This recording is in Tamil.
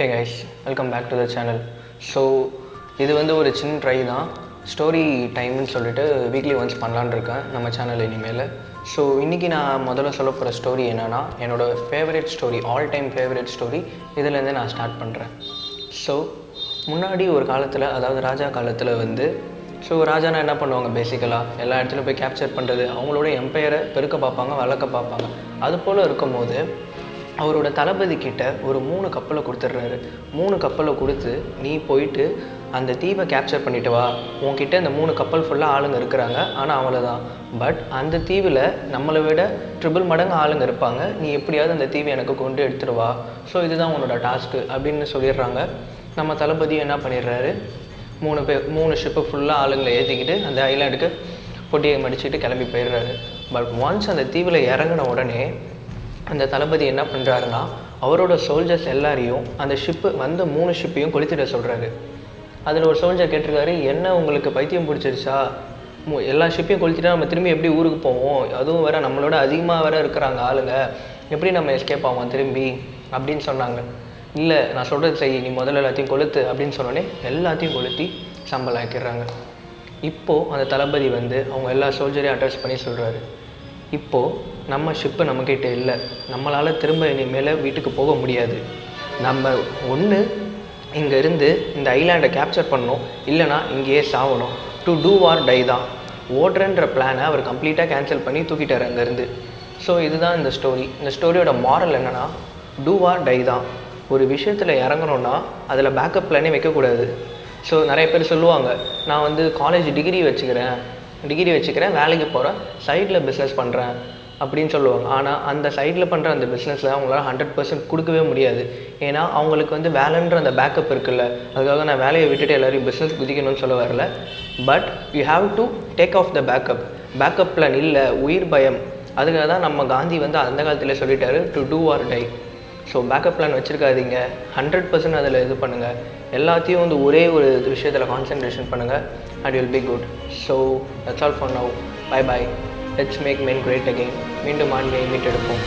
Hey guys welcome back to the channel so இது வந்து ஒரு சின்ன ட்ரை தான். ஸ்டோரி டைம்னு சொல்லிட்டு வீக்லி ஒன்ஸ் பண்ணலான்னு இருக்கேன் நம்ம சேனல் இனிமேல். ஸோ இன்றைக்கி நான் முதல்ல சொல்ல போகிற ஸ்டோரி என்னென்னா என்னோடய favourite story all time favourite story இதுலேருந்து நான் ஸ்டார்ட் பண்ணுறேன் ஸோ முன்னாடி ஒரு காலத்தில் அதாவது ராஜா காலத்தில் வந்து ஸோ ராஜானா என்ன பண்ணுவாங்க பேசிக்கலாக எல்லா இடத்துலையும் போய் கேப்சர் பண்ணுறது அவங்களோட எம்பையரை பெருக்க பார்ப்பாங்க வளர்க்க பார்ப்பாங்க. அது போல் இருக்கும்போது அவரோட தளபதி கிட்ட ஒரு மூணு கப்பலை கொடுத்துட்றாரு. மூணு கப்பலை கொடுத்து நீ போயிட்டு அந்த தீவை கேப்சர் பண்ணிட்டு வா. உன்கிட்ட இந்த மூணு கப்பல் ஃபுல்லாக ஆளுங்க இருக்கிறாங்க. ஆனால் அவ்வளோதான் பட் அந்த தீவில் நம்மளை விட ட்ரிபிள் மடங்கு ஆளுங்க இருப்பாங்க. நீ எப்படியாவது அந்த தீவை எனக்கு கொண்டு எடுத்துட்டு வா. ஸோ இதுதான் உன்னோட டாஸ்க்கு அப்படின்னு சொல்லிடுறாங்க. நம்ம தளபதி என்ன பண்ணிடுறாரு? மூணு பேர் மூணு ஷிப்பு ஃபுல்லாக ஆளுங்களை ஏற்றிக்கிட்டு அந்த ஐலாண்டுக்கு பொட்டியை மடிச்சுட்டு கிளம்பி போயிடுறாரு. பட் ஒன்ஸ் அந்த தீவில் இறங்கின உடனே அந்த தளபதி என்ன பண்ணுறாருன்னா அவரோட சோல்ஜர்ஸ் எல்லாரையும் அந்த ஷிப்பு வந்த மூணு ஷிப்பையும் கொளுத்திட சொல்கிறாரு அதில் ஒரு சோல்ஜர் கேட்டிருக்காரு என்ன உங்களுக்கு பைத்தியம் பிடிச்சிருச்சா? மு- எல்லா ஷிப்பையும் கொளுத்திட்டா நம்ம திரும்பி எப்படி ஊருக்கு போவோம்? அதுவும் வேறு நம்மளோட அதிகமாக வேறு இருக்கிறாங்க ஆளுங்க. எப்படி நம்ம எஸ்கேப் ஆகும் திரும்பி? அப்படின்னு சொன்னாங்க. இல்லை நான் சொல்கிறது செய் நீ முதல்ல எல்லாத்தையும் கொளுத்து அப்படின்னு சொன்னோடனே எல்லாத்தையும் கொளுத்தி சம்பளம் ஆக்கிடுறாங்க. இப்போது அந்த தளபதி வந்து அவங்க எல்லா சோல்ஜரையும் அட்ரஸ் பண்ணி சொல்கிறாரு இப்போது நம்ம ஷிப்பு நம்மக்கிட்ட இல்லை. நம்மளால் திரும்ப இனிமேல் வீட்டுக்கு போக முடியாது. நம்ம ஒன்று இங்கேருந்து இந்த ஐலாண்டை கேப்சர் பண்ணணும். இல்லைனா இங்கேயே சாகணும் டு டூ ஆர் டை தான். ஓடுறன்ற பிளானை அவர் கம்ப்ளீட்டாக கேன்சல் பண்ணி தூக்கிட்டார் அங்கேருந்து. ஸோ இதுதான் இந்த ஸ்டோரி இந்த ஸ்டோரியோட மாரல் என்னென்னா டூ ஆர் டை தான். ஒரு விஷயத்தில் இறங்கணுன்னா அதில் பேக்கப் பிளானே வைக்கக்கூடாது. ஸோ நிறைய பேர் சொல்லுவாங்க நான் வந்து காலேஜ் டிகிரி வச்சுக்கிறேன். டிகிரி வச்சுக்கிறேன் வேலைக்கு போகிறேன் சைடில் பிஸ்னஸ் பண்ணுறேன் அப்படின்னு சொல்லுவாங்க. ஆனால் அந்த சைடில் பண்ணுற அந்த பிஸ்னஸில் அவங்களால ஹண்ட்ரட் பர்சன்ட் கொடுக்கவே முடியாது. ஏன்னா அவங்களுக்கு வந்து வேலைன்ற அந்த பேக்கப் இருக்குல்ல அதுக்காக நான் வேலையை விட்டுட்டு எல்லோரும் பிஸ்னஸ் குதிக்கணும்னு சொல்ல வரல. But you have to take of the backup backup plan இல்லை உயிர் பயம். அதுக்காக தான் நம்ம காந்தி வந்து அந்த காலத்திலே சொல்லிட்டாரு do do or die so backup plan வச்சுருக்காதீங்க. Hundred percent அதில் இது பண்ணுங்கள் எல்லாத்தையும் வந்து ஒரே ஒரு விஷயத்தில் கான்சென்ட்ரேஷன் பண்ணுங்கள் and will be good so that's all for now bye bye let's make men great again மீண்டும் ஆண்மையை மீட்டெடுப்போம்.